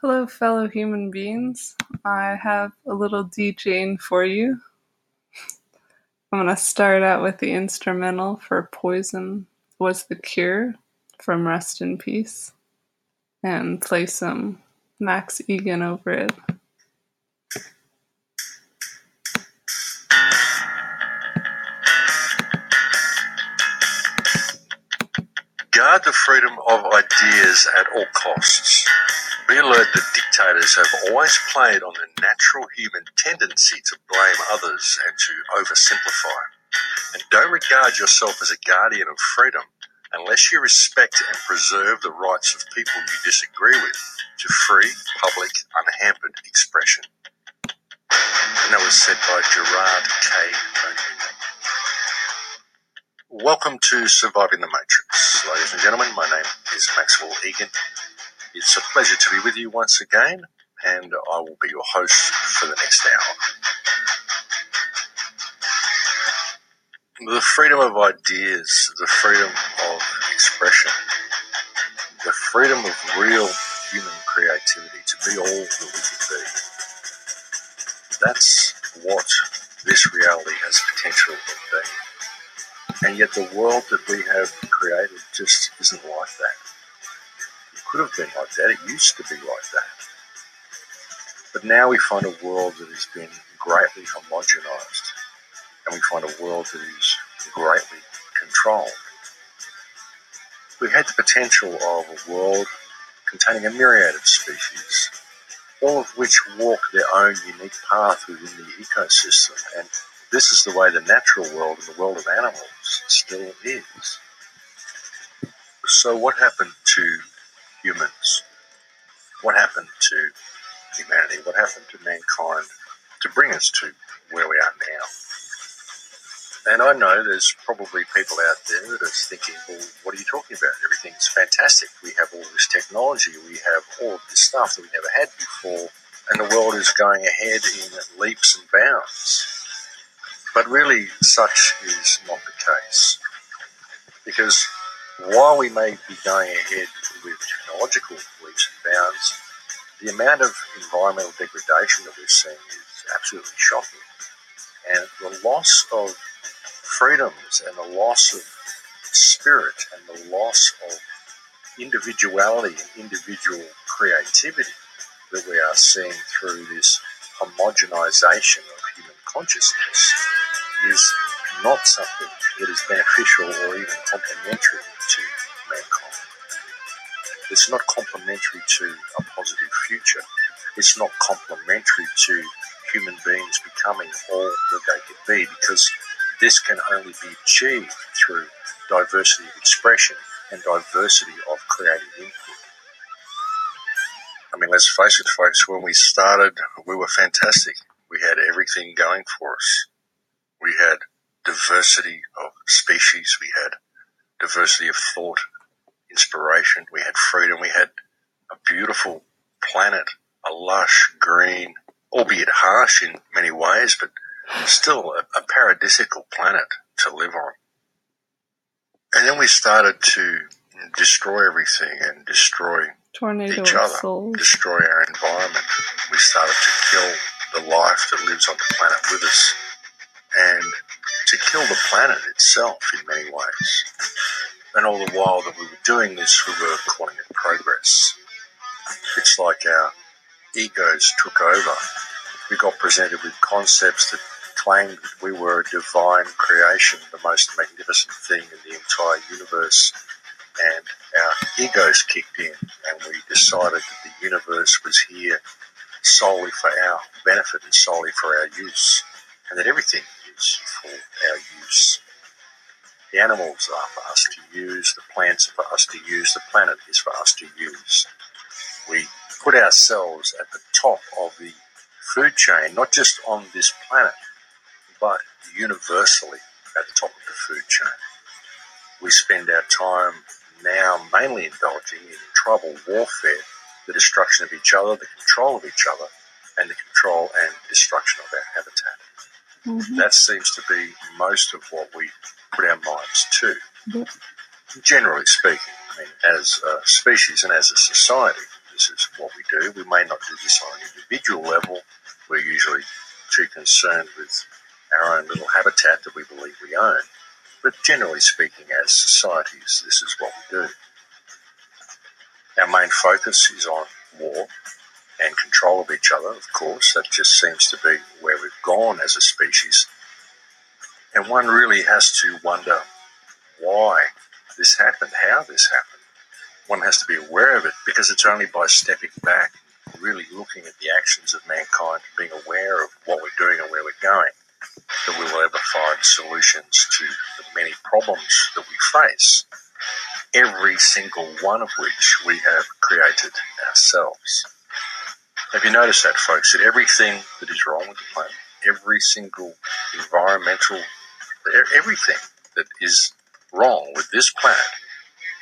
Hello, fellow human beings. I have a little DJing for you. I'm going to start out with the instrumental for Poison Was the Cure from Rust in Peace and play some Max Igan over it. Guard the freedom of ideas at all costs. Be alert that dictators have always played on the natural human tendency to blame others and to oversimplify. And don't regard yourself as a guardian of freedom unless you respect and preserve the rights of people you disagree with to free, public, unhampered expression. And that was said by Gerard K. Welcome to Surviving the Matrix. Ladies and gentlemen, my name is Maxwell Igan. It's a pleasure to be with you once again, and I will be your host for the next hour. The freedom of ideas, the freedom of expression, the freedom of real human creativity to be all that we can be. That's what this reality has potential of being. And yet the world that we have created just isn't like that. Could have been like that. It used to be like that. But now we find a world that has been greatly homogenized. And we find a world that is greatly controlled. We had the potential of a world containing a myriad of species, all of which walk their own unique path within the ecosystem. And this is the way the natural world and the world of animals still is. So, what happened to humans? What happened to humanity? What happened to mankind to bring us to where we are now? And I know there's probably people out there that are thinking, well, what are you talking about? Everything's fantastic. We have all this technology, we have all of this stuff that we never had before, and the world is going ahead in leaps and bounds. But really, such is not the case. Because while we may be going ahead with technological leaps and bounds, the amount of environmental degradation that we're seeing is absolutely shocking. And the loss of freedoms and the loss of spirit and the loss of individuality and individual creativity that we are seeing through this homogenization of human consciousness is not something that is beneficial or even complementary to. It's not complementary to a positive future. It's not complementary to human beings becoming all that they could be because this can only be achieved through diversity of expression and diversity of creative input. I mean, let's face it, folks, when we started, we were fantastic. We had everything going for us. We had diversity of species, we had diversity of thought, inspiration, we had freedom, we had a beautiful planet, a lush green, albeit harsh in many ways, but still a, a paradisical planet to live on. And then we started to destroy everything and destroy Tornado each other, souls. destroy our environment. We started to kill the life that lives on the planet with us and to kill the planet itself in many ways. And all the while that we were doing this, we were calling it progress. It's like our egos took over. We got presented with concepts that claimed that we were a divine creation, the most magnificent thing in the entire universe. And our egos kicked in, and we decided that the universe was here solely for our benefit and solely for our use, and that everything is for our use. The animals are for us to use, the plants are for us to use, the planet is for us to use. We put ourselves at the top of the food chain, not just on this planet, but universally at the top of the food chain. We spend our time now mainly indulging in tribal warfare, the destruction of each other, the control of each other, and the control and destruction of our habitat. Mhm. That seems to be most of what we put our minds to. Yep. Generally speaking, I mean, as a species and as a society, this is what we do. We may not do this on an individual level. We're usually too concerned with our own little habitat that we believe we own. But generally speaking, as societies, this is what we do. Our main focus is on war and control of each other, of course. That just seems to be where we've gone as a species. And one really has to wonder why this happened, how this happened. One has to be aware of it because it's only by stepping back, really looking at the actions of mankind, being aware of what we're doing and where we're going, that we will ever find solutions to the many problems that we face, every single one of which we have created ourselves. Have you noticed that, folks? That everything that is wrong with the planet, every single environmental, everything that is wrong with this planet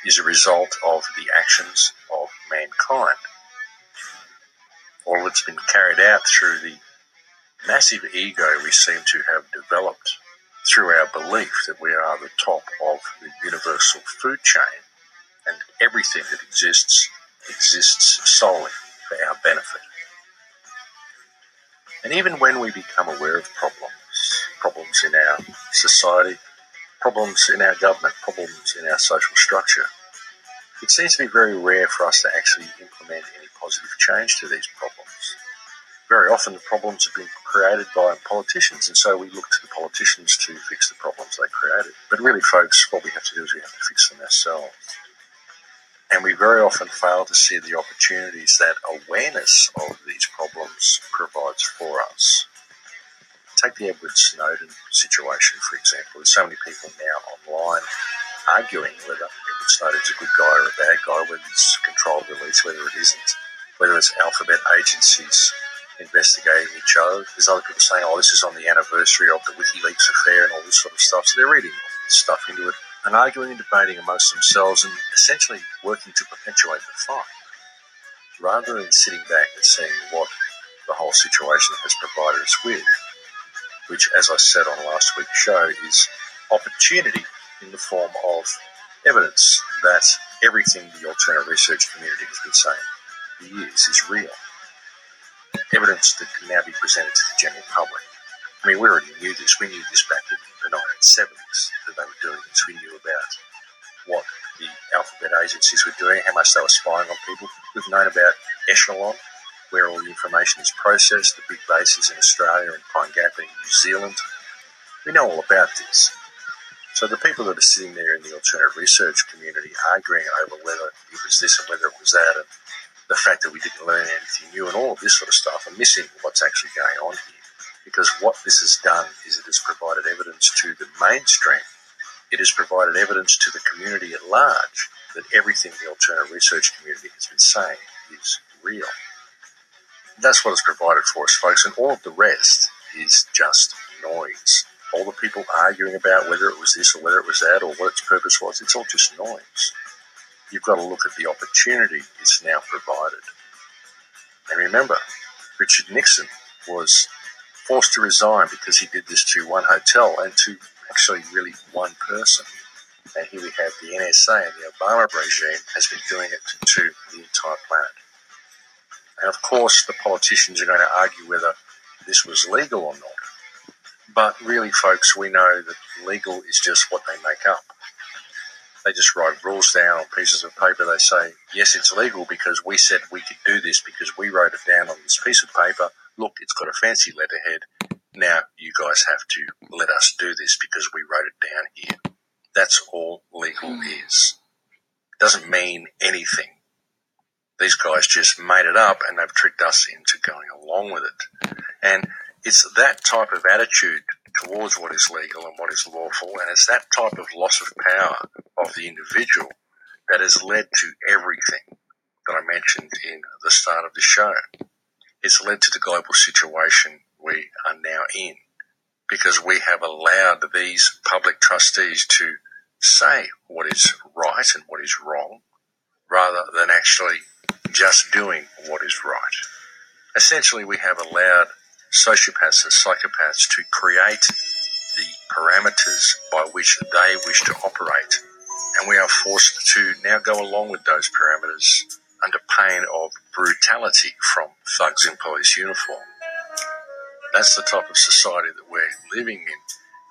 is a result of the actions of mankind. All that's been carried out through the massive ego we seem to have developed through our belief that we are the top of the universal food chain and everything that exists exists solely for our benefit. And even when we become aware of problems, problems in our society, problems in our government, problems in our social structure, it seems to be very rare for us to actually implement any positive change to these problems very often the problems have been created by politicians, and so we look to the politicians to fix the problems they created. But really, folks, what we have to do is we have to fix them ourselves. And we very often fail to see the opportunities that awareness of these problems provides for us. Take the Edward Snowden situation, for example. There's so many people now online arguing whether Edward Snowden's a good guy or a bad guy, whether it's controlled release, whether it isn't, whether it's alphabet agencies investigating each other. There's other people saying, oh, this is on the anniversary of the WikiLeaks affair and all this sort of stuff. So they're reading all this stuff into it and arguing and debating amongst themselves and essentially working to perpetuate the fight rather than sitting back and seeing what the whole situation has provided us with, which, as I said on last week's show, is opportunity in the form of evidence that everything the alternative research community has been saying for years is real evidence that can now be presented to the general public. I mean, we already knew this. We knew this back in 1970s that they were doing this. We knew about what the alphabet agencies were doing, how much they were spying on people. We've known about Echelon, where all the information is processed, the big bases in Australia and Pine Gap in New Zealand. We know all about this. So the people that are sitting there in the alternative research community arguing over whether it was this and whether it was that and the fact that we didn't learn anything new and all of this sort of stuff are missing what's actually going on here. Because what this has done is it has provided evidence to the mainstream. It has provided evidence to the community at large that everything the alternative research community has been saying is real. That's what it's provided for us, folks, and all of the rest is just noise. All the people arguing about whether it was this or whether it was that or what its purpose was, it's all just noise you've got to look at the opportunity it's now provided. And remember, Richard Nixon was forced to resign because he did this to one hotel and to actually really one person. And here we have the NSA and the Obama regime has been doing it to the entire planet. And of course, the politicians are going to argue whether this was legal or not. But really, folks, we know that legal is just what they make up. They just write rules down on pieces of paper. They say, yes, it's legal because we said we could do this because we wrote it down on this piece of paper. Look, it's got a fancy letterhead. Now you guys have to let us do this because we wrote it down here. That's all legal mm. is. It doesn't mean anything. These guys just made it up and they've tricked us into going along with it. And it's that type of attitude towards what is legal and what is lawful, and it's that type of loss of power of the individual that has led to everything that I mentioned in the start of the show. It's led to the global situation we are now in because we have allowed these public trustees to say what is right and what is wrong rather than actually just doing what is right. Essentially, we have allowed sociopaths and psychopaths to create the parameters by which they wish to operate. And we are forced to now go along with those parameters under pain of brutality from thugs in police uniform. That's the type of society that we're living in.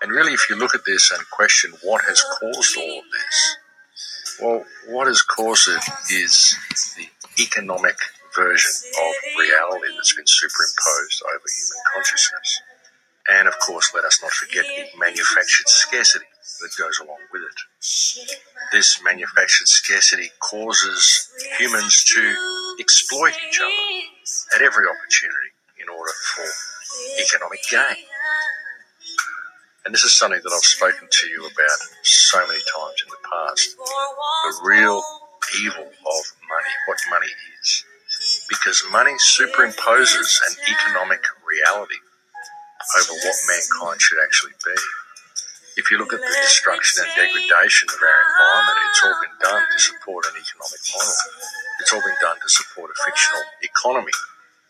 And really, if you look at this and question what has caused all of this, well, what has caused it is the economic version of reality that's been superimposed over human consciousness. And of course, let us not forget the manufactured scarcity that goes along with it. This manufactured scarcity causes humans to exploit each other at every opportunity in order for economic gain. And this is something that I've spoken to you about so many times in the past. The real evil of money, what money is. Because money superimposes an economic reality over what mankind should actually be. If you look at the destruction and degradation of our environment, it's all been done to support an economic model. It's all been done to support a fictional economy.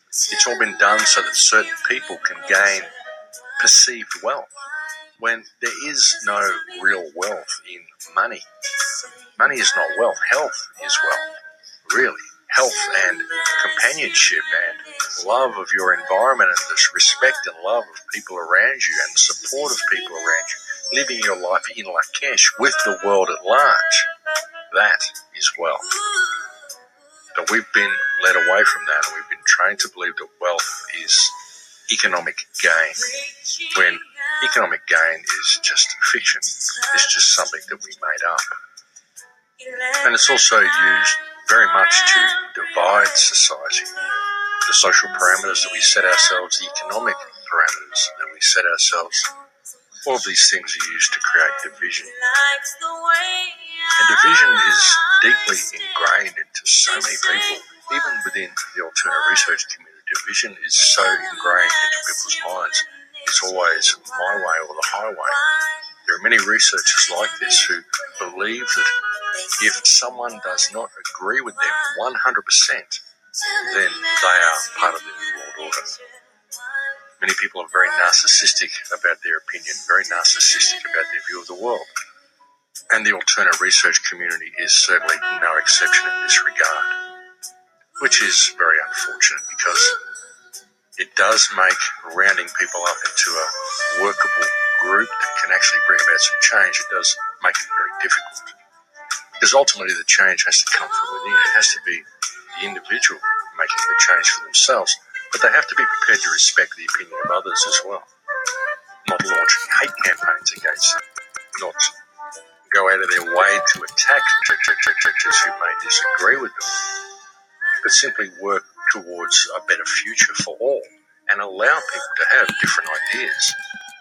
It's all been done so that certain people can gain perceived wealth when there is no real wealth in money. Money is not wealth, health is wealth, really health and companionship and love of your environment and this respect and love of people around you and support of people around you, living your life in Lakesh with the world at large. That is wealth. But we've been led away from that and we've been trained to believe that wealth is economic gain when economic gain is just fiction. It's just something that we made up. And it's also used very much to divide society. The social parameters that we set ourselves, the economic parameters that we set ourselves, all of these things are used to create division. And division is deeply ingrained into so many people, even within the alternative research community. Division is so ingrained into people's minds. It's always my way or the highway. There are many researchers like this who believe that if someone does not agree with them 100%, then they are part of the New World Order. Many people are very narcissistic about their opinion, very narcissistic about their view of the world. And the alternative research community is certainly no exception in this regard, which is very unfortunate because it does make rounding people up into a workable group that can actually bring about some change. It does make it very difficult. Because ultimately, the change has to come from within. It has to be the individual making the change for themselves. But they have to be prepared to respect the opinion of others as well. Not launch hate campaigns against them. Not go out of their way to attack churches who may disagree with them. But simply work towards a better future for all and allow people to have different ideas.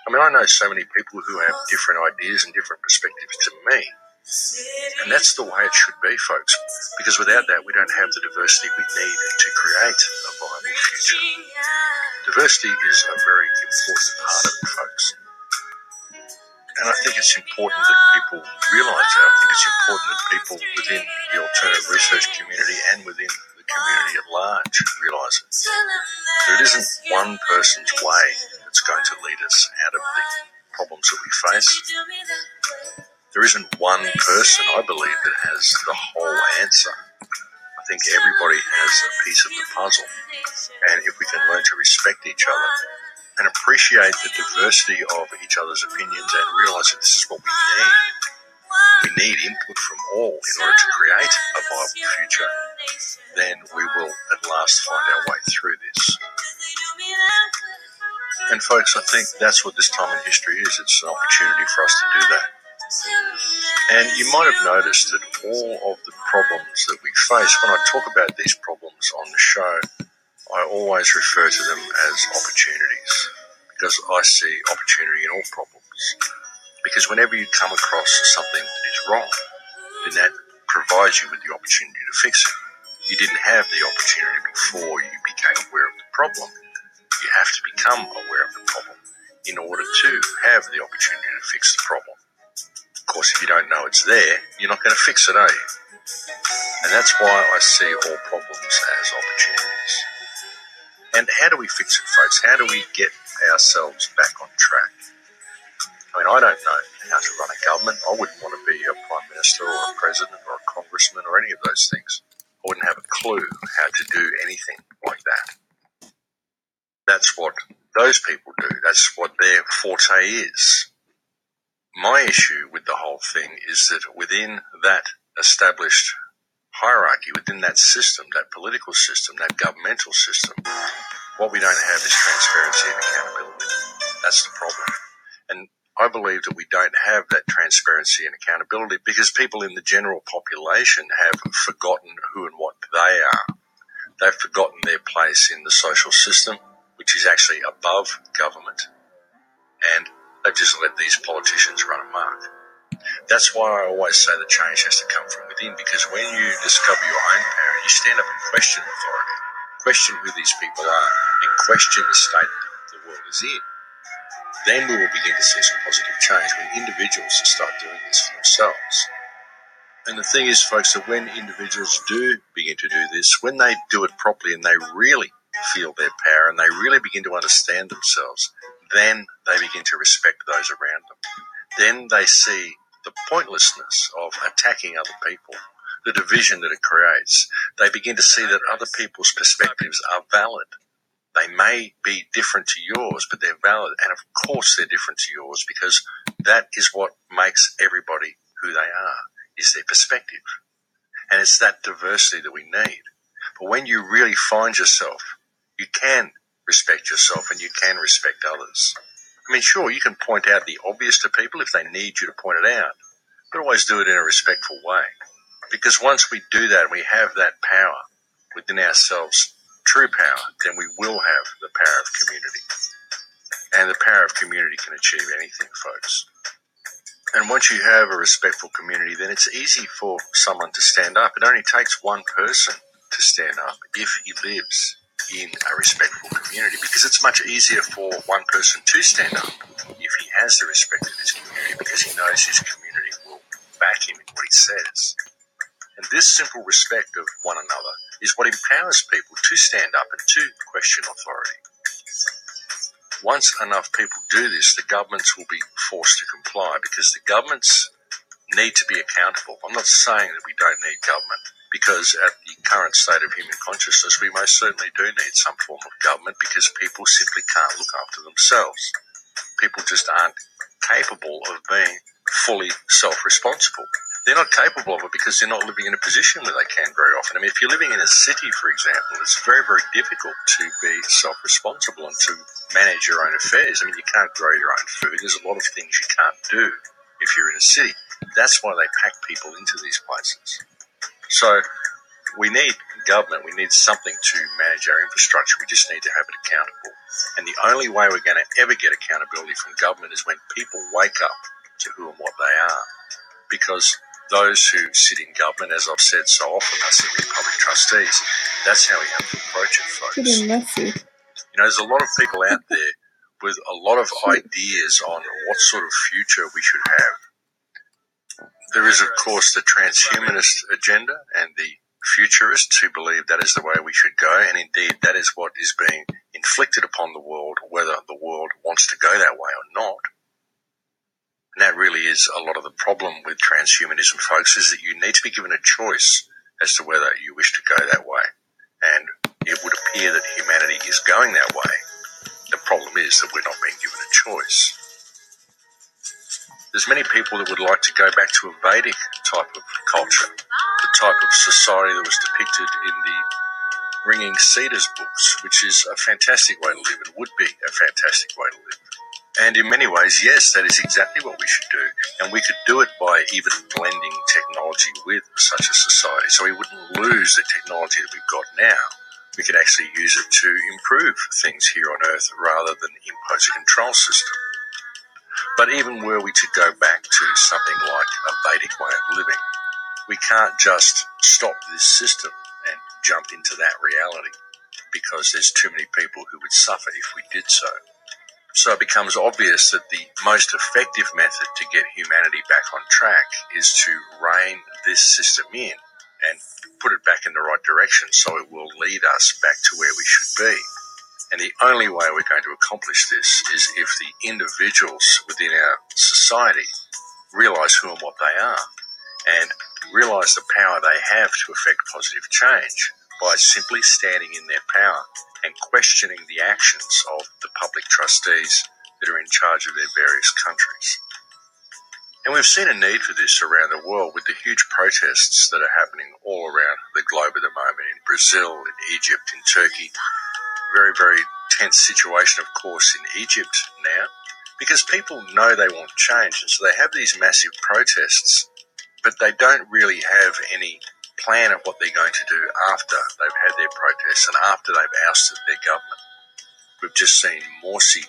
I mean, I know so many people who have different ideas and different perspectives to me. And that's the way it should be, folks, because without that, we don't have the diversity we need to create a viable future. Diversity is a very important part of it, folks. And I think it's important that people realise that. I think it's important that people within the alternative research community and within the community at large realise it. That it isn't one person's way that's going to lead us out of the problems that we face there isn't one person, I believe, that has the whole answer. I think everybody has a piece of the puzzle. And if we can learn to respect each other and appreciate the diversity of each other's opinions and realize that this is what we need, we need input from all in order to create a viable future, then we will at last find our way through this. And folks, I think that's what this time in history is. It's an opportunity for us to do that. And you might have noticed that all of the problems that we face, when I talk about these problems on the show, I always refer to them as opportunities because I see opportunity in all problems. Because whenever you come across something that is wrong, then that provides you with the opportunity to fix it. You didn't have the opportunity before you became aware of the problem. You have to become aware of the problem in order to have the opportunity to fix the problem. Course, if you don't know it's there, you're not going to fix it, are you? And that's why I see all problems as opportunities. And how do we fix it, folks? How do we get ourselves back on track? I mean, I don't know how to run a government. I wouldn't want to be a prime minister or a president or a congressman or any of those things. I wouldn't have a clue how to do anything like that. That's what those people do. That's what their forte is. My issue with the whole thing is that within that established hierarchy, within that system, that political system, that governmental system, what we don't have is transparency and accountability. That's the problem. And I believe that we don't have that transparency and accountability because people in the general population have forgotten who and what they are. They've forgotten their place in the social system, which is actually above government. And they've just let these politicians run amok. That's why I always say the change has to come from within because when you discover your own power, you stand up and question authority, question who these people are, and question the state that the world is in then we will begin to see some positive change when individuals start doing this for themselves. And the thing is, folks, that when individuals do begin to do this, when they do it properly and they really feel their power and they really begin to understand themselves, then they begin to respect those around them. Then they see the pointlessness of attacking other people, the division that it creates. They begin to see that other people's perspectives are valid they may be different to yours, but they're valid. And of course they're different to yours because that is what makes everybody who they are, is their perspective. And it's that diversity that we need. But when you really find yourself, you can respect yourself and you can respect others. I mean, sure, you can point out the obvious to people if they need you to point it out, but always do it in a respectful way. Because once we do that, we have that power within ourselves true power, then we will have the power of community. And the power of community can achieve anything, folks. And once you have a respectful community, then it's easy for someone to stand up. It only takes one person to stand up if he lives in a respectful community because it's much easier for one person to stand up if he has the respect of his community because he knows his community will back him in what he says. And this simple respect of one another is what empowers people to stand up and to question authority. Once enough people do this, the governments will be forced to comply because the governments need to be accountable. I'm not saying that we don't need government because at the current state of human consciousness, we most certainly do need some form of government because people simply can't look after themselves. People just aren't capable of being fully self responsible they're not capable of it because they're not living in a position where they can very often. I mean, if you're living in a city, for example, it's very, very difficult to be self responsible and to manage your own affairs. I mean, you can't grow your own food. There's a lot of things you can't do if you're in a city. That's why they pack people into these places. So we need government. We need something to manage our infrastructure. We just need to have it accountable. And the only way we're going to ever get accountability from government is when people wake up to who and what they are. Because those who sit in government, as I've said so often, are simply public trustees. That's how we have to approach it, folks. Pretty messy. You know, there's a lot of people out there with a lot of ideas on what sort of future we should have. There is, of course, the transhumanist agenda and the futurists who believe that is the way we should go, and indeed that is what is being inflicted upon the world, whether the world wants to go that way or not. And that really is a lot of the problem with transhumanism, folks, is that you need to be given a choice as to whether you wish to go that way. And it would appear that humanity is going that way. The problem is that we're not being given a choice. There's many people that would like to go back to a Vedic type of culture, the type of society that was depicted in the Ringing Cedars books, which is a fantastic way to live. It would be a fantastic way to live. And in many ways, yes, that is exactly what we should do. And we could do it by even blending technology with such a society. So we wouldn't lose the technology that we've got now. We could actually use it to improve things here on Earth rather than impose a control system. But even were we to go back to something like a Vedic way of living, we can't just stop this system and jump into that reality because there's too many people who would suffer if we did so. So it becomes obvious that the most effective method to get humanity back on track is to rein this system in and put it back in the right direction so it will lead us back to where we should be. And the only way we're going to accomplish this is if the individuals within our society realize who and what they are. and realize the power they have to effect positive change by simply standing in their power and questioning the actions of the public trustees that are in charge of their various countries. And we've seen a need for this around the world with the huge protests that are happening all around the globe at the moment in Brazil, in Egypt, in Turkey. Very, very tense situation, of course, in Egypt now because people know they want change. And so they have these massive protests, but they don't really have any plan of what they're going to do after they've had their protests and after they've ousted their government. We've just seen Morsi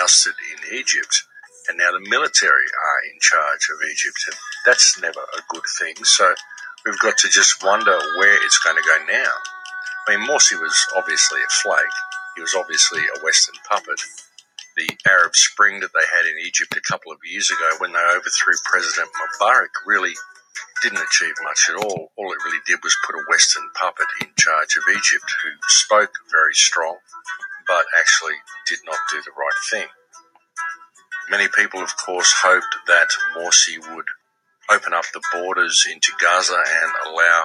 ousted in Egypt and now the military are in charge of Egypt, and that's never a good thing. So we've got to just wonder where it's going to go now. I mean, Morsi was obviously a flake. He was obviously a Western puppet. The Arab Spring that they had in Egypt a couple of years ago when they overthrew President Mubarak really didn't achieve much at all. All it really did was put a Western puppet in charge of Egypt who spoke very strong, but actually did not do the right thing. Many people, of course, hoped that Morsi would open up the borders into Gaza and allow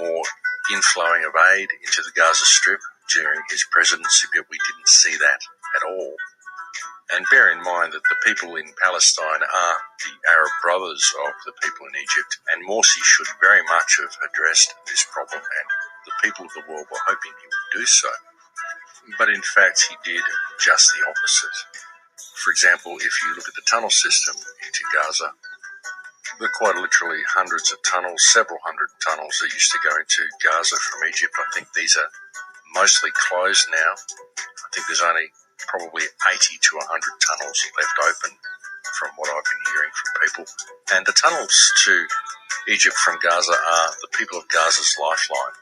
more inflowing of aid into the Gaza Strip during his presidency, but we didn't see that at all. And bear in mind that the people in Palestine are the Arab brothers of the people in Egypt, and Morsi should very much have addressed this problem, and the people of the world were hoping he would do so. But in fact, he did just the opposite. For example, if you look at the tunnel system into Gaza, are quite literally hundreds of tunnels, several hundred tunnels that used to go into Gaza from Egypt. I think these are mostly closed now. I think there's only probably 80 to 100 tunnels left open from what I've been hearing from people. And the tunnels to Egypt from Gaza are the people of Gaza's lifeline.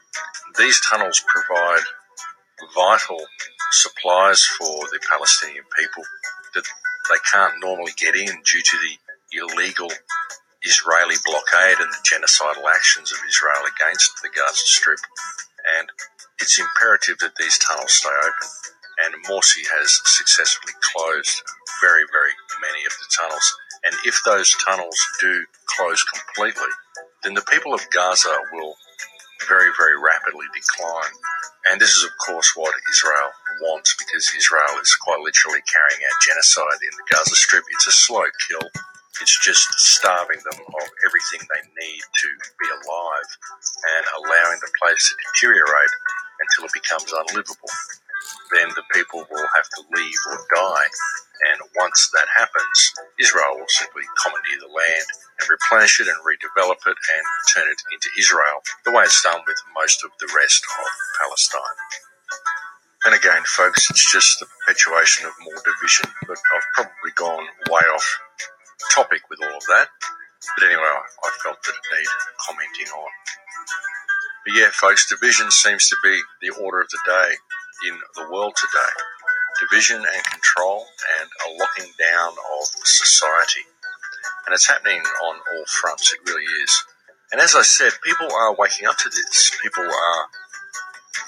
These tunnels provide vital supplies for the Palestinian people that they can't normally get in due to the illegal Israeli blockade and the genocidal actions of Israel against the Gaza Strip. And it's imperative that these tunnels stay open. And Morsi has successfully closed very, very many of the tunnels. And if those tunnels do close completely, then the people of Gaza will very, very rapidly decline. And this is, of course, what Israel wants because Israel is quite literally carrying out genocide in the Gaza Strip. It's a slow kill. It's just starving them of everything they need to be alive and allowing the place to deteriorate until it becomes unlivable. Then the people will have to leave or die. And once that happens, Israel will simply commandeer the land and replenish it and redevelop it and turn it into Israel, the way it's done with most of the rest of Palestine. And again, folks, it's just the perpetuation of more division. But I've probably gone way off topic with all of that. But anyway, I, I felt that it needed commenting on. But yeah, folks, division seems to be the order of the day in the world today. Division and control and a locking down of society. And it's happening on all fronts, it really is. And as I said, people are waking up to this. People are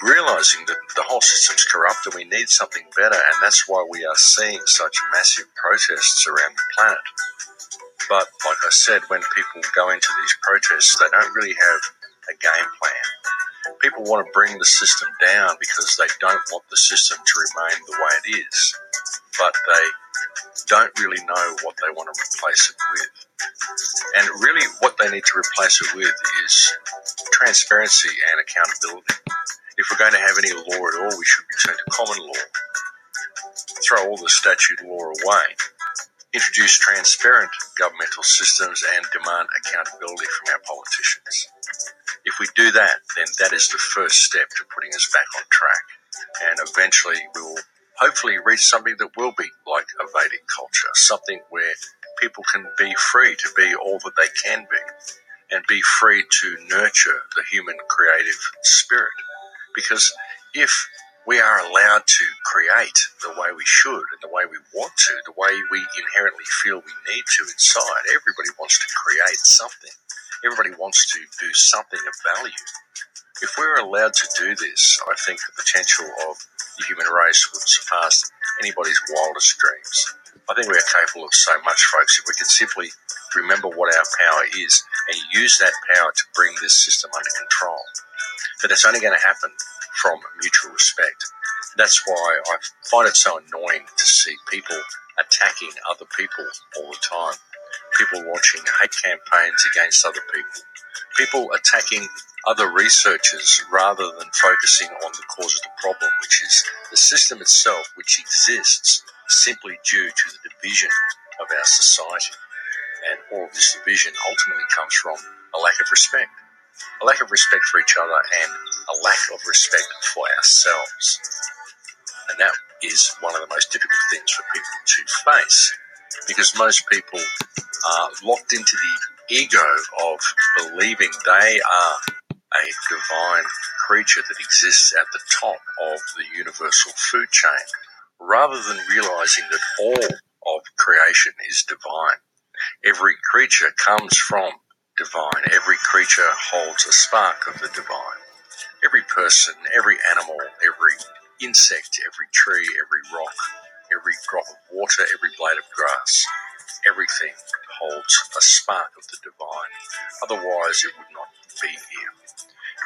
realizing that the whole system's corrupt and we need something better, and that's why we are seeing such massive protests around the planet. But like I said, when people go into these protests, they don't really have a game plan. People want to bring the system down because they don't want the system to remain the way it is, but they don't really know what they want to replace it with. And really, what they need to replace it with is transparency and accountability if we're going to have any law at all, we should return to common law. Throw all the statute law away. Introduce transparent governmental systems and demand accountability from our politicians. If we do that, then that is the first step to putting us back on track. And eventually we will hopefully reach something that will be like a Vedic culture, something where people can be free to be all that they can be and be free to nurture the human creative spirit. Because if we are allowed to create the way we should and the way we want to, the way we inherently feel we need to inside, everybody wants to create something. Everybody wants to do something of value. If we're allowed to do this, I think the potential of the human race would surpass anybody's wildest dreams. I think we are capable of so much, folks, if we can simply remember what our power is and use that power to bring this system under control. But that's only going to happen from mutual respect. That's why I find it so annoying to see people attacking other people all the time. People launching hate campaigns against other people. People attacking other researchers rather than focusing on the cause of the problem, which is the system itself, which exists simply due to the division of our society. And all of this division ultimately comes from a lack of respect. A lack of respect for each other and a lack of respect for ourselves. And that is one of the most difficult things for people to face because most people are locked into the ego of believing they are a divine creature that exists at the top of the universal food chain, rather than realizing that all of creation is divine. Every creature comes from divine. Every creature holds a spark of the divine. Every person, every animal, every insect, every tree, every rock, every drop of water, every blade of grass, everything holds a spark of the divine. Otherwise, it would not be here.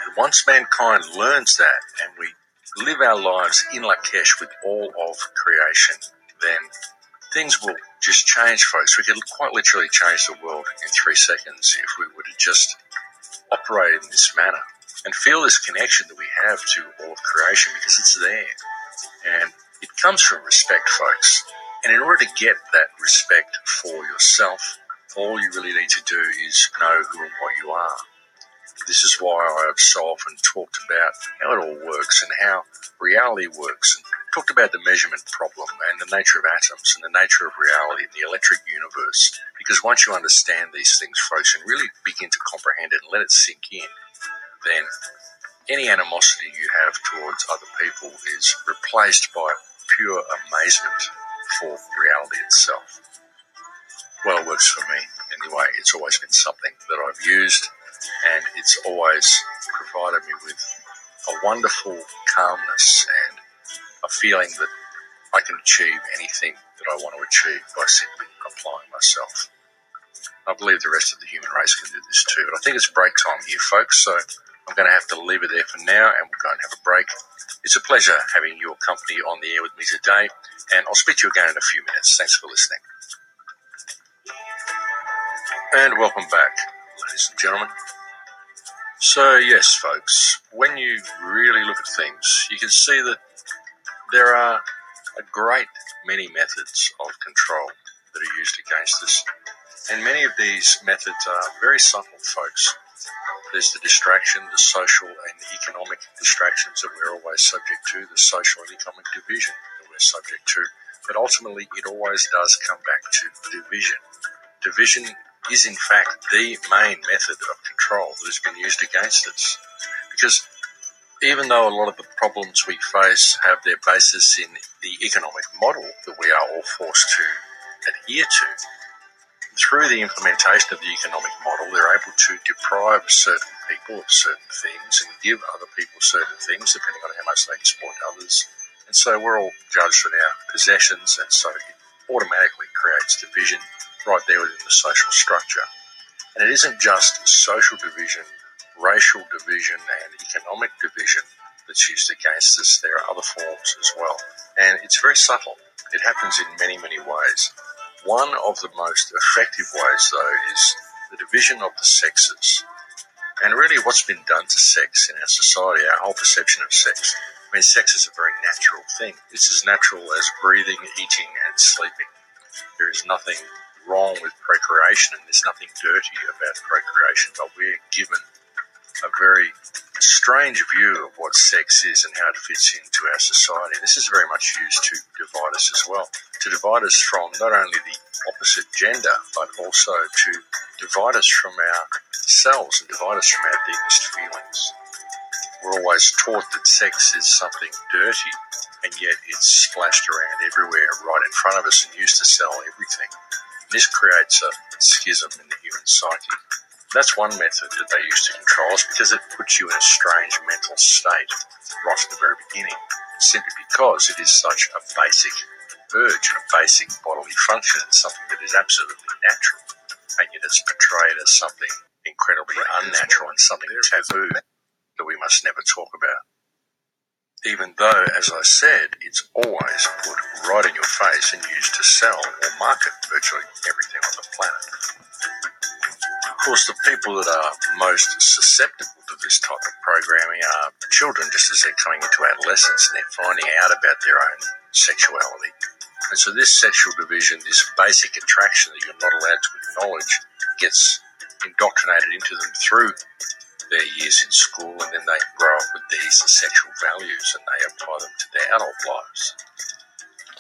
And once mankind learns that and we live our lives in Lakesh with all of creation, then things will just change, folks. We could quite literally change the world in three seconds if we were to just operate in this manner and feel this connection that we have to all of creation because it's there. And it comes from respect, folks. And in order to get that respect for yourself, all you really need to do is know who and what you are. This is why I have so often talked about how it all works and how reality works and talked about the measurement problem and the nature of atoms and the nature of reality and the electric universe. Because once you understand these things, folks, and really begin to comprehend it and let it sink in, then any animosity you have towards other people is replaced by pure amazement for reality itself. Well, it works for me. Anyway, it's always been something that I've used and it's always provided me with a wonderful calmness and a feeling that I can achieve anything that I want to achieve by simply applying myself. I believe the rest of the human race can do this too, but I think it's break time here, folks, so I'm going to have to leave it there for now and we'll go and have a break. It's a pleasure having your company on the air with me today, and I'll speak to you again in a few minutes. Thanks for listening. And welcome back, ladies and gentlemen. So, yes, folks, when you really look at things, you can see that there are a great many methods of control that are used against us. And many of these methods are very subtle, folks. There's the distraction, the social and economic distractions that we're always subject to, the social and economic division that we're subject to. But ultimately, it always does come back to division. Division is in fact the main method of control that has been used against us. Because even though a lot of the problems we face have their basis in the economic model that we are all forced to adhere to, through the implementation of the economic model, they're able to deprive certain people of certain things and give other people certain things depending on how much they exploit others. And so we're all judged on our possessions, and so it automatically creates division right there within the social structure. And it isn't just social division, racial division, and economic division that's used against us. There are other forms as well. And it's very subtle. It happens in many, many ways. One of the most effective ways, though, is the division of the sexes. And really, what's been done to sex in our society, our whole perception of sex. I mean, sex is a very natural thing. It's as natural as breathing, eating, and sleeping. There is nothing wrong with procreation, and there's nothing dirty about procreation, but we're given a very strange view of what sex is and how it fits into our society. This is very much used to divide us as well, to divide us from not only the opposite gender, but also to divide us from ourselves and divide us from our deepest feelings. We're always taught that sex is something dirty, and yet it's splashed around everywhere right in front of us and used to sell everything. This creates a schism in the human psyche. That's one method that they use to control us because it puts you in a strange mental state right from the very beginning, simply because it is such a basic urge and a basic bodily function. It's something that is absolutely natural. and yet it's portrayed as something incredibly unnatural and something taboo that we must never talk about. Even though, as I said, it's always put right in your face and used to sell or market virtually everything on the planet. Of course, the people that are most susceptible to this type of programming are children just as they're coming into adolescence and they're finding out about their own sexuality. And so this sexual division, this basic attraction that you're not allowed to acknowledge, gets indoctrinated into them through their years in school and then they grow up with these sexual values and they apply them to their adult lives.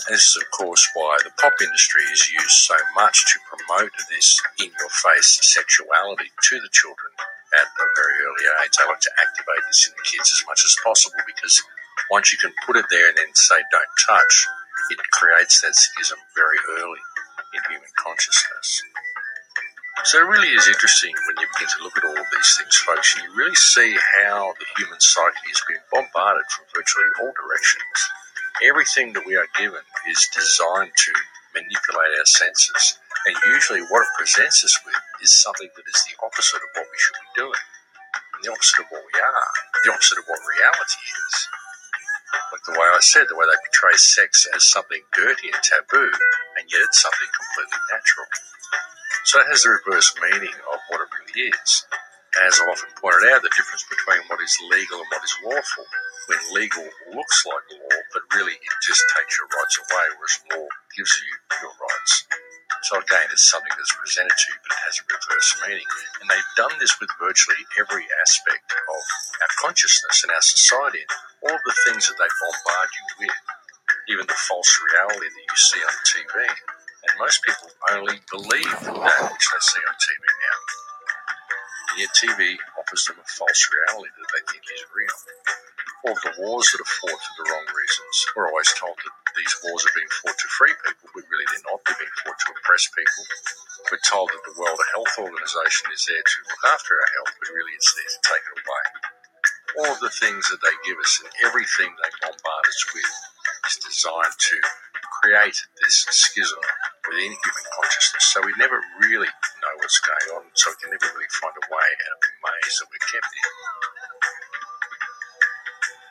This is, of course, why the pop industry is used so much to promote this in your face sexuality to the children at a very early age. They like to activate this in the kids as much as possible because once you can put it there and then say don't touch, it creates that schism very early in human consciousness. So it really is interesting when you begin to look at all of these things, folks, and you really see how the human psyche is being bombarded from virtually all directions. Everything that we are given is designed to manipulate our senses, and usually what it presents us with is something that is the opposite of what we should be doing, the opposite of what we are, the opposite of what reality is. Like the way I said, the way they portray sex as something dirty and taboo, and yet it's something completely natural. So it has the reverse meaning of what it really is. As I've often pointed out, the difference between what is legal and what is lawful. When legal looks like law, but really it just takes your rights away, whereas law gives you your rights. So again, it's something that's presented to you, but it has a reverse meaning. And they've done this with virtually every aspect of our consciousness and our society, all the things that they bombard you with, even the false reality that you see on TV. Most people only believe that which they see on TV now. And yet TV offers them a false reality that they think is real. All the wars that are fought for the wrong reasons. We're always told that these wars are being fought to free people, but really they're not. They're being fought to oppress people. We're told that the World Health Organization is there to look after our health, but really it's there to take it away. All of the things that they give us and everything they bombard us with is designed to create this schism within human consciousness. So we never really know what's going on. So we can never really find a way out of the maze that we're kept in.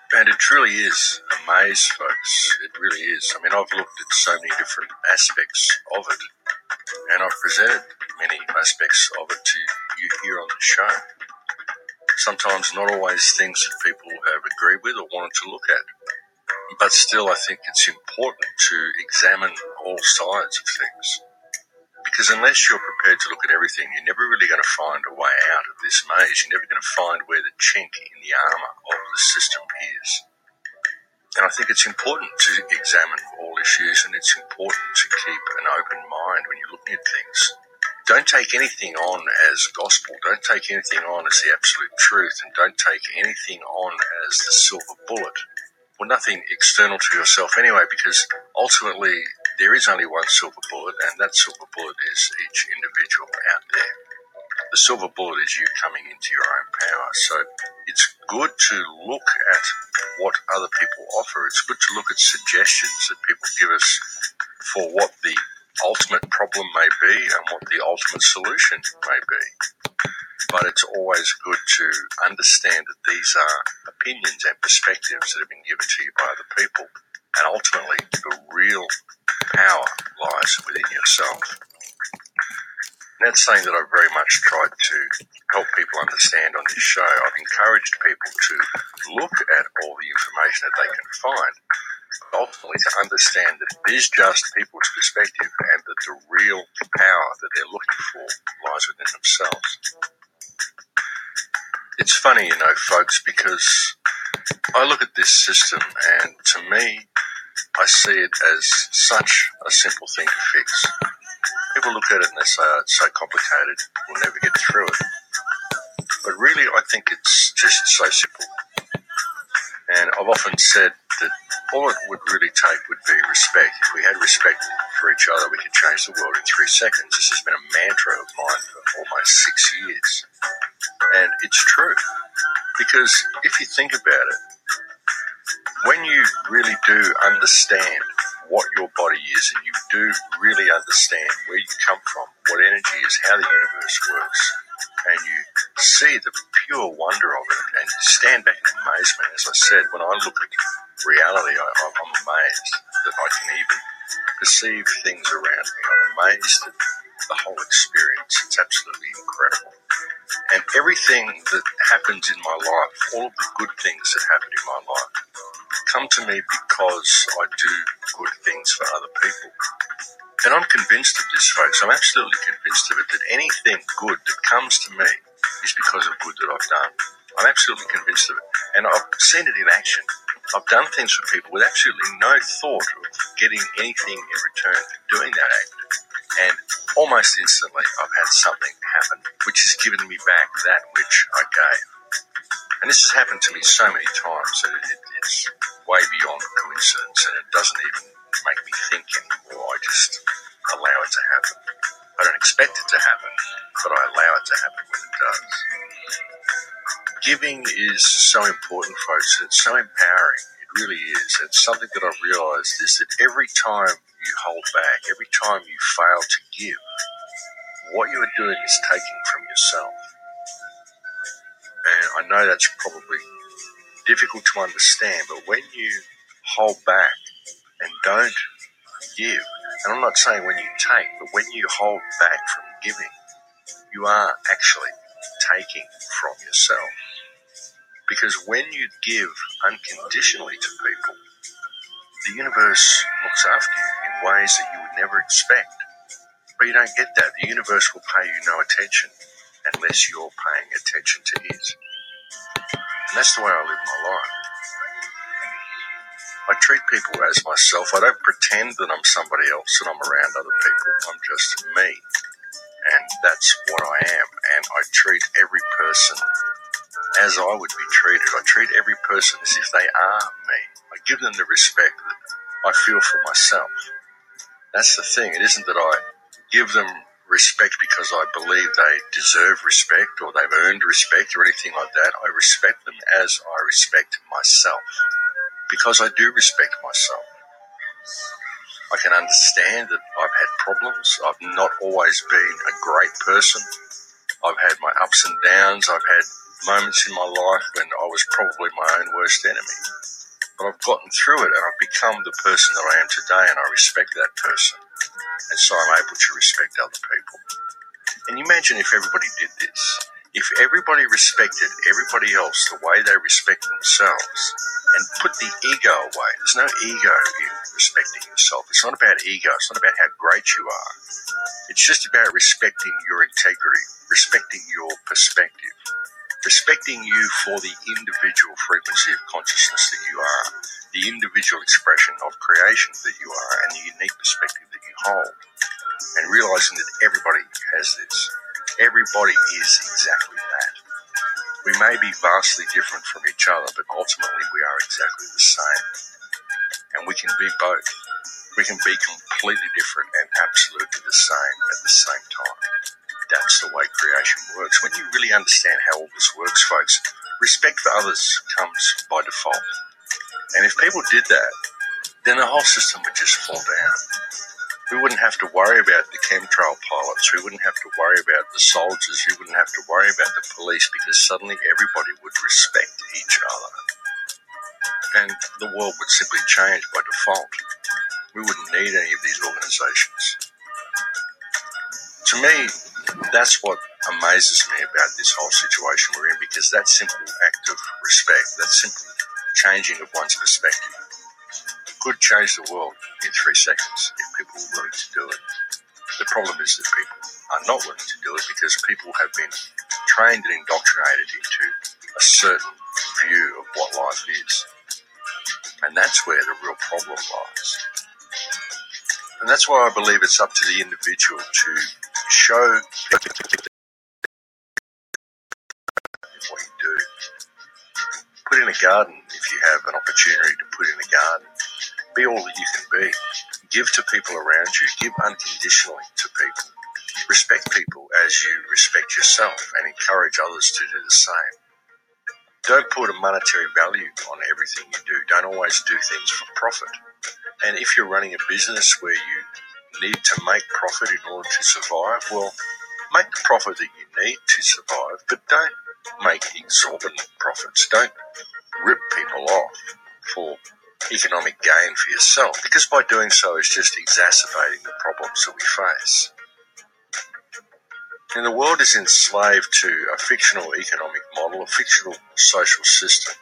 And it truly is a maze, folks. It really is. I mean, I've looked at so many different aspects of it, and I've presented many aspects of it to you here on the show. Sometimes not always things that people have agreed with or wanted to look at but still, I think it's important to examine all sides of things. Because unless you're prepared to look at everything, you're never really going to find a way out of this maze. You're never going to find where the chink in the armour of the system is. And I think it's important to examine all issues and it's important to keep an open mind when you're looking at things. Don't take anything on as gospel. Don't take anything on as the absolute truth and don't take anything on as the silver bullet well, nothing external to yourself anyway, because ultimately there is only one silver bullet, and that silver bullet is each individual out there. The silver bullet is you coming into your own power. So it's good to look at what other people offer. It's good to look at suggestions that people give us for what the ultimate problem may be and what the ultimate solution may be but it's always good to understand that these are opinions and perspectives that have been given to you by other people. And ultimately, the real power lies within yourself. And that's something that I've very much tried to help people understand on this show. I've encouraged people to look at all the information that they can find, ultimately to understand that it is just people's perspective and that the real power that they're looking for lies within themselves it's funny, you know, folks, because I look at this system and to me, I see it as such a simple thing to fix. People look at it and they say, oh, it's so complicated, we'll never get through it. But really, I think it's just so simple. And I've often said that all it would really take would be respect. If we had respect for each other, we could change the world in three seconds. This has been a mantra of mine for almost six years. And it's true. Because if you think about it, when you really do understand what your body is and you do really understand where you come from, what energy is, how the universe works, and you see the pure wonder of it and you stand back in amazement. As I said, when I look at reality, I, I'm amazed that I can even perceive things around me. I'm amazed at the whole experience. It's absolutely incredible. And everything that happens in my life, all of the good things that happen in my life, come to me because I do good things for other people. And I'm convinced of this, folks. I'm absolutely convinced of it that anything good that comes to me is because of good that I've done. I'm absolutely convinced of it. And I've seen it in action. I've done things for people with absolutely no thought of getting anything in return for doing that act. And almost instantly, I've had something happen which has given me back that which I gave. And this has happened to me so many times that it, it, it's way beyond coincidence and it doesn't even make me think anymore. I just allow it to happen. I don't expect it to happen, but I allow it to happen when it does. Giving is so important, folks. It's so empowering. It really is. It's something that I've realized is that every time you hold back, every time you fail to give, what you are doing is taking from yourself. And I know that's probably difficult to understand, but when you hold back and don't give, and I'm not saying when you take, but when you hold back from giving, you are actually taking from yourself. Because when you give unconditionally to people, the universe looks after you in ways that you would never expect. But you don't get that. The universe will pay you no attention unless you're paying attention to it. And that's the way I live my life. I treat people as myself. I don't pretend that I'm somebody else and I'm around other people. I'm just me. And that's what I am. And I treat every person as I would be treated. I treat every person as if they are me. I give them the respect that I feel for myself. That's the thing. It isn't that I give them respect because I believe they deserve respect or they've earned respect or anything like that. I respect them as I respect myself because I do respect myself. I can understand that I've had problems. I've not always been a great person. I've had my ups and downs. I've had moments in my life when I was probably my own worst enemy. But I've gotten through it and I've become the person that I am today and I respect that person. And so I'm able to respect other people. And imagine if everybody did this. If everybody respected everybody else the way they respect themselves, and put the ego away. There's no ego in respecting yourself. It's not about ego. It's not about how great you are. It's just about respecting your integrity, respecting your perspective, respecting you for the individual frequency of consciousness that you are, the individual expression of creation that you are, and the unique perspective that you hold. And realizing that everybody has this. Everybody is exactly that. We may be vastly different from each other, but ultimately we are exactly the same. And we can be both. We can be completely different and absolutely the same at the same time. That's the way creation works. When you really understand how all this works, folks, respect for others comes by default. And if people did that, then the whole system would just fall down. We wouldn't have to worry about the chemtrail pilots. We wouldn't have to worry about the soldiers. We wouldn't have to worry about the police because suddenly everybody would respect each other. And the world would simply change by default. We wouldn't need any of these organizations. To me, that's what amazes me about this whole situation we're in because that simple act of respect, that simple changing of one's perspective, could change the world in three seconds if people were willing to do it. The problem is that people are not willing to do it because people have been trained and indoctrinated into a certain view of what life is. And that's where the real problem lies. And that's why I believe it's up to the individual to show what you do. Put in a garden if you have an opportunity to put in a garden be all that you can be. Give to people around you. Give unconditionally to people. Respect people as you respect yourself and encourage others to do the same. Don't put a monetary value on everything you do. Don't always do things for profit. And if you're running a business where you need to make profit in order to survive, well, make the profit that you need to survive, but don't make exorbitant profits. Don't rip people off for economic gain for yourself, because by doing so, it's just exacerbating the problems that we face. And the world is enslaved to a fictional economic model, a fictional social system,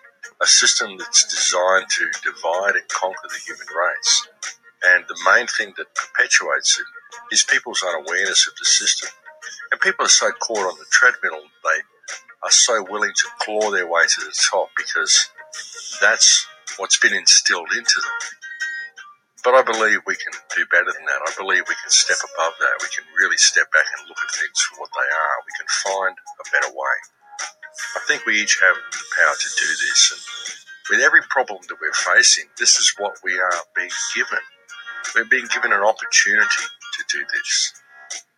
a system that's designed to divide and conquer the human race. And the main thing that perpetuates it is people's unawareness of the system. And people are so caught on the treadmill, they are so willing to claw their way to the top because that's what's been instilled into them. But I believe we can do better than that. I believe we can step above that. We can really step back and look at things for what they are. We can find a better way. I think we each have the power to do this. And with every problem that we're facing, this is what we are being given. We're being given an opportunity to do this.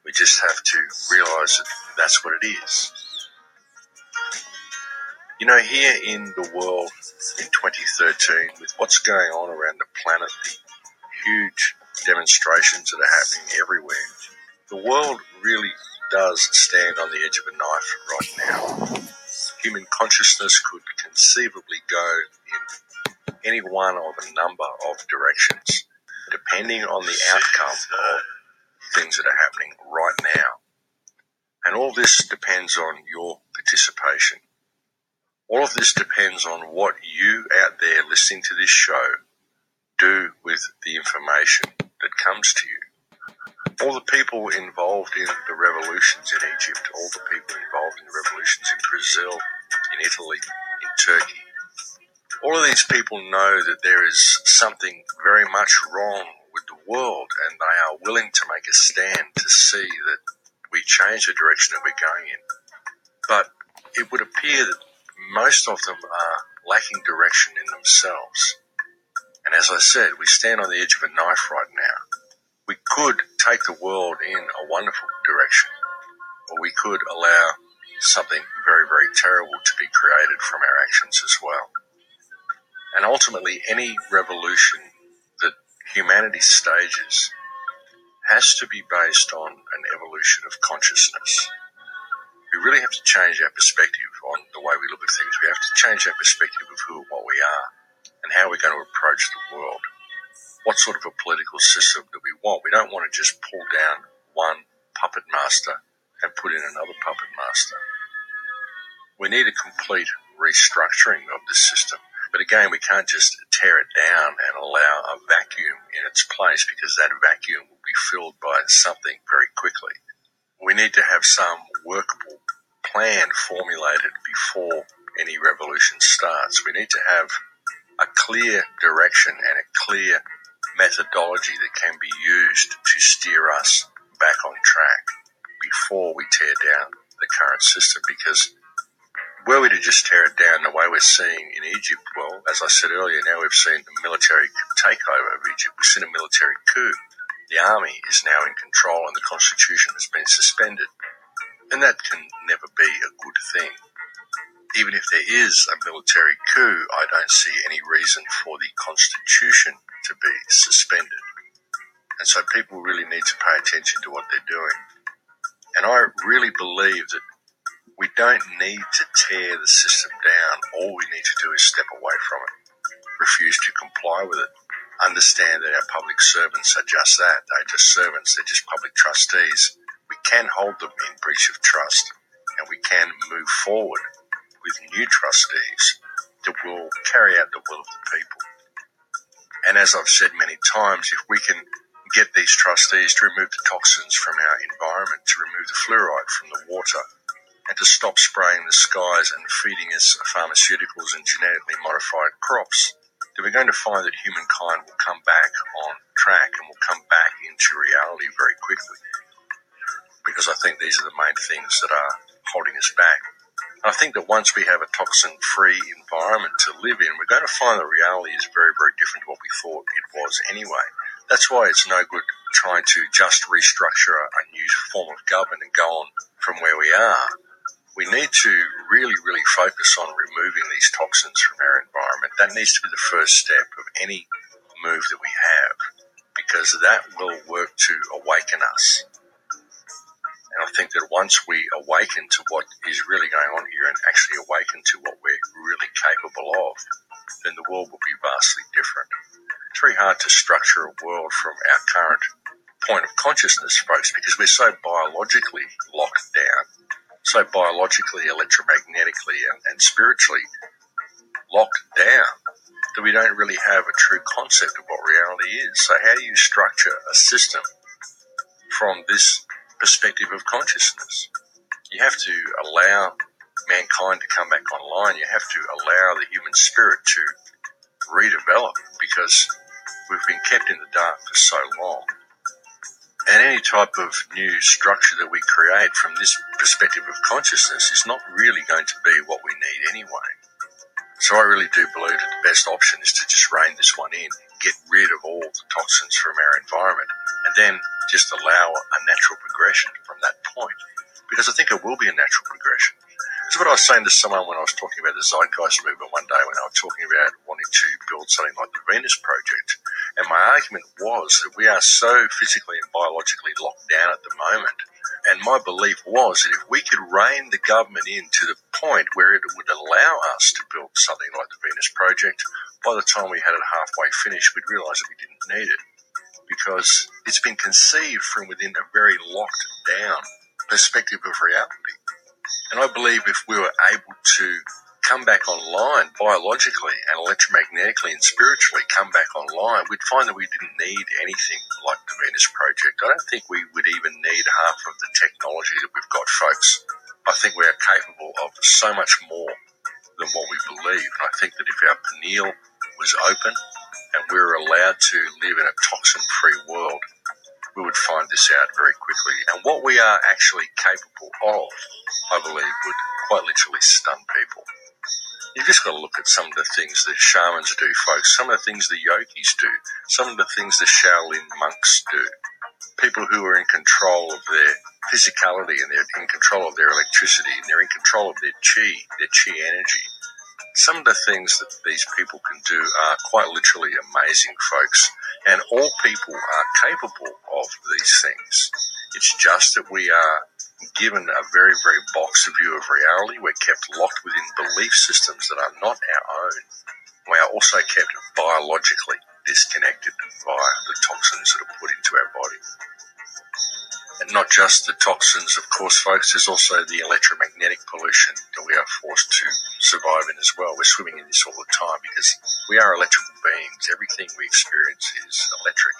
We just have to realize that that's what it is. You know, here in the world in 2013, with what's going on around the planet, the huge demonstrations that are happening everywhere, the world really does stand on the edge of a knife right now. Human consciousness could conceivably go in any one of a number of directions, depending on the outcome of uh, things that are happening right now. And all this depends on your participation. All of this depends on what you out there listening to this show do with the information that comes to you. All the people involved in the revolutions in Egypt, all the people involved in the revolutions in Brazil, in Italy, in Turkey, all of these people know that there is something very much wrong with the world and they are willing to make a stand to see that we change the direction that we're going in. But it would appear that most of them are lacking direction in themselves. And as I said, we stand on the edge of a knife right now. We could take the world in a wonderful direction, or we could allow something very, very terrible to be created from our actions as well. And ultimately, any revolution that humanity stages has to be based on an evolution of consciousness we really have to change our perspective on the way we look at things. We have to change our perspective of who and what we are and how we're going to approach the world. What sort of a political system do we want? We don't want to just pull down one puppet master and put in another puppet master. We need a complete restructuring of the system. But again, we can't just tear it down and allow a vacuum in its place because that vacuum will be filled by something very quickly we need to have some workable plan formulated before any revolution starts. We need to have a clear direction and a clear methodology that can be used to steer us back on track before we tear down the current system because were we to just tear it down the way we're seeing in Egypt, well, as I said earlier, now we've seen a military takeover of Egypt. We've seen a military coup. The army is now in control and the constitution has been suspended. And that can never be a good thing. Even if there is a military coup, I don't see any reason for the constitution to be suspended. And so people really need to pay attention to what they're doing. And I really believe that we don't need to tear the system down. All we need to do is step away from it, refuse to comply with it, understand that our public servants are just that. They're just servants. They're just public trustees. We can hold them in breach of trust and we can move forward with new trustees that will carry out the will of the people. And as I've said many times, if we can get these trustees to remove the toxins from our environment, to remove the fluoride from the water, and to stop spraying the skies and feeding us pharmaceuticals and genetically modified crops, then we're going to find that humankind will come back on track and will come back into reality very quickly. Because I think these are the main things that are holding us back. I think that once we have a toxin free environment to live in, we're going to find that reality is very, very different to what we thought it was anyway. That's why it's no good trying to just restructure a new form of government and go on from where we are we need to really, really focus on removing these toxins from our environment. That needs to be the first step of any move that we have. because that will work to awaken us. And I think that once we awaken to what is really going on here and actually awaken to what we're really capable of, then the world will be vastly different. It's very hard to structure a world from our current point of consciousness, folks, because we're so biologically locked so biologically, electromagnetically, and, and spiritually locked down that we don't really have a true concept of what reality is. So, how do you structure a system from this perspective of consciousness? You have to allow mankind to come back online. You have to allow the human spirit to redevelop because we've been kept in the dark for so long. And any type of new structure that we create from this perspective of consciousness is not really going to be what we need anyway. So I really do believe that the best option is to just rein this one in, get rid of all the toxins from our environment, and then just allow a natural progression from that point. Because I think it will be a natural progression. That's what I was saying to someone when I was talking about the Zeitgeist movement one day when I was talking about wanting to build something like the Venus Project. And my argument was that we are so physically and biologically locked down at the moment. My belief was that if we could rein the government in to the point where it would allow us to build something like the Venus Project, by the time we had it halfway finished, we'd realise that we didn't need it. Because it's been conceived from within a very locked down perspective of reality. And I believe if we were able to come back online biologically and electromagnetically and spiritually come back online, we'd find that we didn't need anything like the Venus Project. I don't think we would even need half of the think we are capable of so much more than what we believe. And I think that if our pineal was open and we were allowed to live in a toxin free world, we would find this out very quickly. And what we are actually capable of, I believe, would quite literally stun people. You've just got to look at some of the things that shamans do, folks, some of the things the yogis do, some of the things the Shaolin monks do. People who are in control of their physicality and they're in control of their electricity and they're in control of their chi, their chi energy. Some of the things that these people can do are quite literally amazing, folks. And all people are capable of these things. It's just that we are given a very, very boxed view of reality. We're kept locked within belief systems that are not our own. We are also kept biologically disconnected via the toxins that are put into our body. And not just the toxins, of course, folks, there's also the electromagnetic pollution that we are forced to survive in as well. We're swimming in this all the time because we are electrical beings. Everything we experience is electric,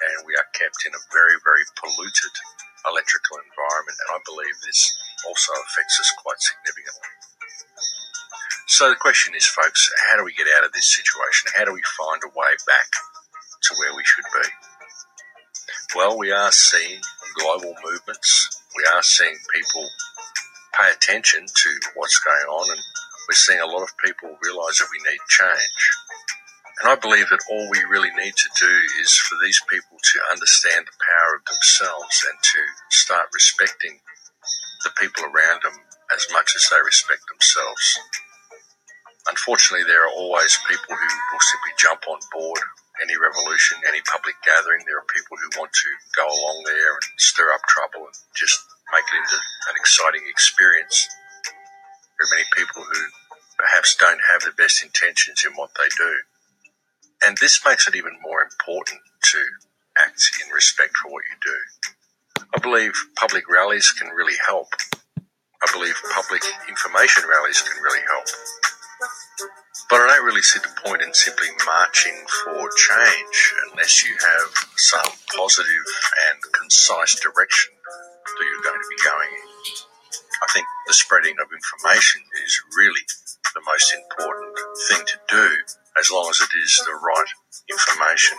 and we are kept in a very, very polluted electrical environment. And I believe this also affects us quite significantly. So the question is, folks, how do we get out of this situation? How do we find a way back to where we should be? Well, we are seeing global movements. We are seeing people pay attention to what's going on, and we're seeing a lot of people realize that we need change. And I believe that all we really need to do is for these people to understand the power of themselves and to start respecting the people around them as much as they respect themselves. Unfortunately, there are always people who will simply jump on board any revolution, any public gathering. There are people who want to go along there and stir up trouble and just make it into an exciting experience. There are many people who perhaps don't have the best intentions in what they do. And this makes it even more important to act in respect for what you do. I believe public rallies can really help. I believe public information rallies can really help. But I don't really see the point in simply marching for change unless you have some positive and concise direction that you're going to be going in. I think the spreading of information is really the most important thing to do as long as it is the right information.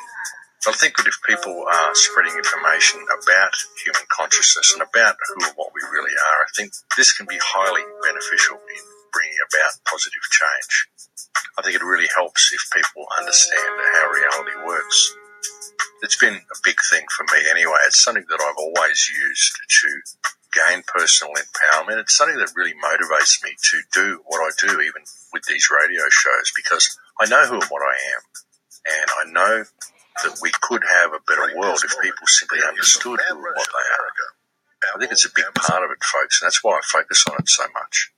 I think that if people are spreading information about human consciousness and about who and what we really are, I think this can be highly beneficial in bringing about positive change. I think it really helps if people understand how reality works. It's been a big thing for me anyway. It's something that I've always used to gain personal empowerment. It's something that really motivates me to do what I do, even with these radio shows, because I know who and what I am. And I know that we could have a better world if people simply understood who and what they are. I think it's a big part of it, folks, and that's why I focus on it so much.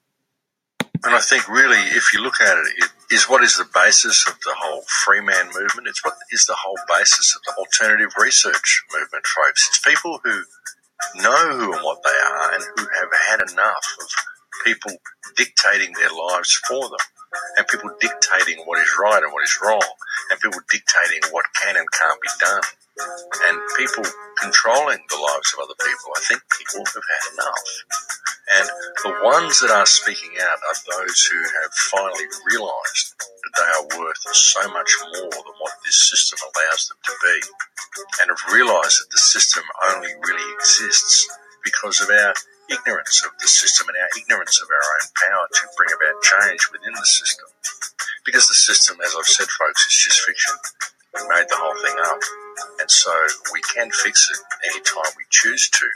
And I think really, if you look at it, it is what is the basis of the whole free man movement. It's what is the whole basis of the alternative research movement, folks. It's people who know who and what they are and who have had enough of people dictating their lives for them and people dictating what is right and what is wrong and people dictating what can and can't be done and people controlling the lives of other people. I think people have had enough. And the ones that are speaking out are those who have finally realized that they are worth so much more than what this system allows them to be, and have realized that the system only really exists because of our ignorance of the system and our ignorance of our own power to bring about change within the system. Because the system, as I've said, folks, is just fiction. We made the whole thing up. And so we can fix it anytime we choose to.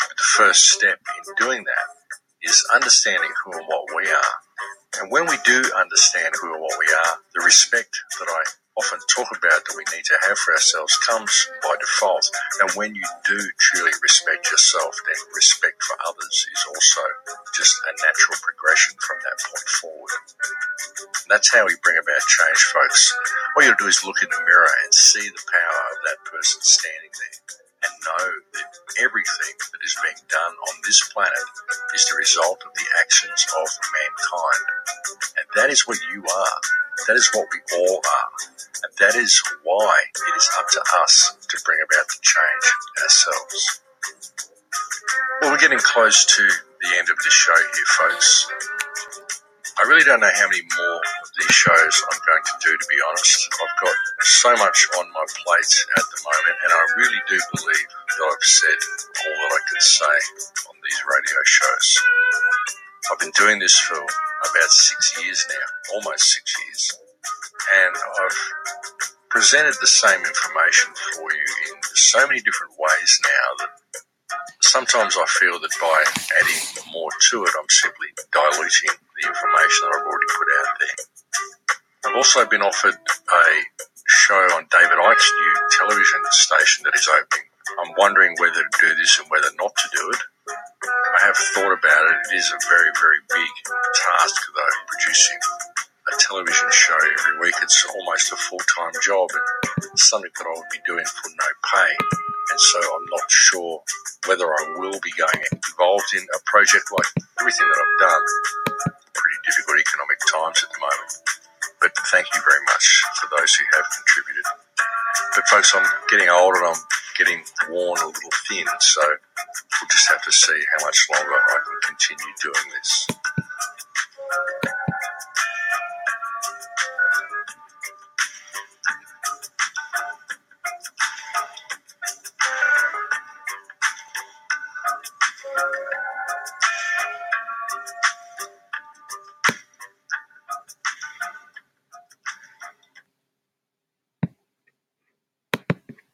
But the first step in doing that is understanding who and what we are. And when we do understand who and what we are, the respect that I often talk about that we need to have for ourselves comes by default. And when you do truly respect yourself, then respect for others is also just a natural progression from that point forward. And that's how we bring about change, folks. All you do is look in the mirror and see the power of that person standing there and know that everything that is being done on this planet is the result of the actions of mankind. And that is what you are. That is what we all are. And that is why it is up to us to bring about the change ourselves. Well, we're getting close to the end of this show here, folks. I really don't know how many more of these shows I'm going to do, to be honest. I've got so much on my plate at the moment, and I really do believe that I've said all that I can say on these radio shows. I've been doing this for about six years now, almost six years, and I've presented the same information for you in so many different ways now that sometimes I feel that by adding more to it, I'm simply diluting the information that I've already put out there. I've also been offered a show on David Icke's new television station that is opening. I'm wondering whether to do this and whether not to do it. I have thought about it. It is a very, very big task, though, producing a television show every week. It's almost a full time job and something that I would be doing for no pay. And so I'm not sure whether I will be going involved in a project like everything that I've done pretty difficult economic times at the moment. But thank you very much for those who have contributed but folks, I'm getting older and I'm getting worn a little thin, so we'll just have to see how much longer I can continue doing this.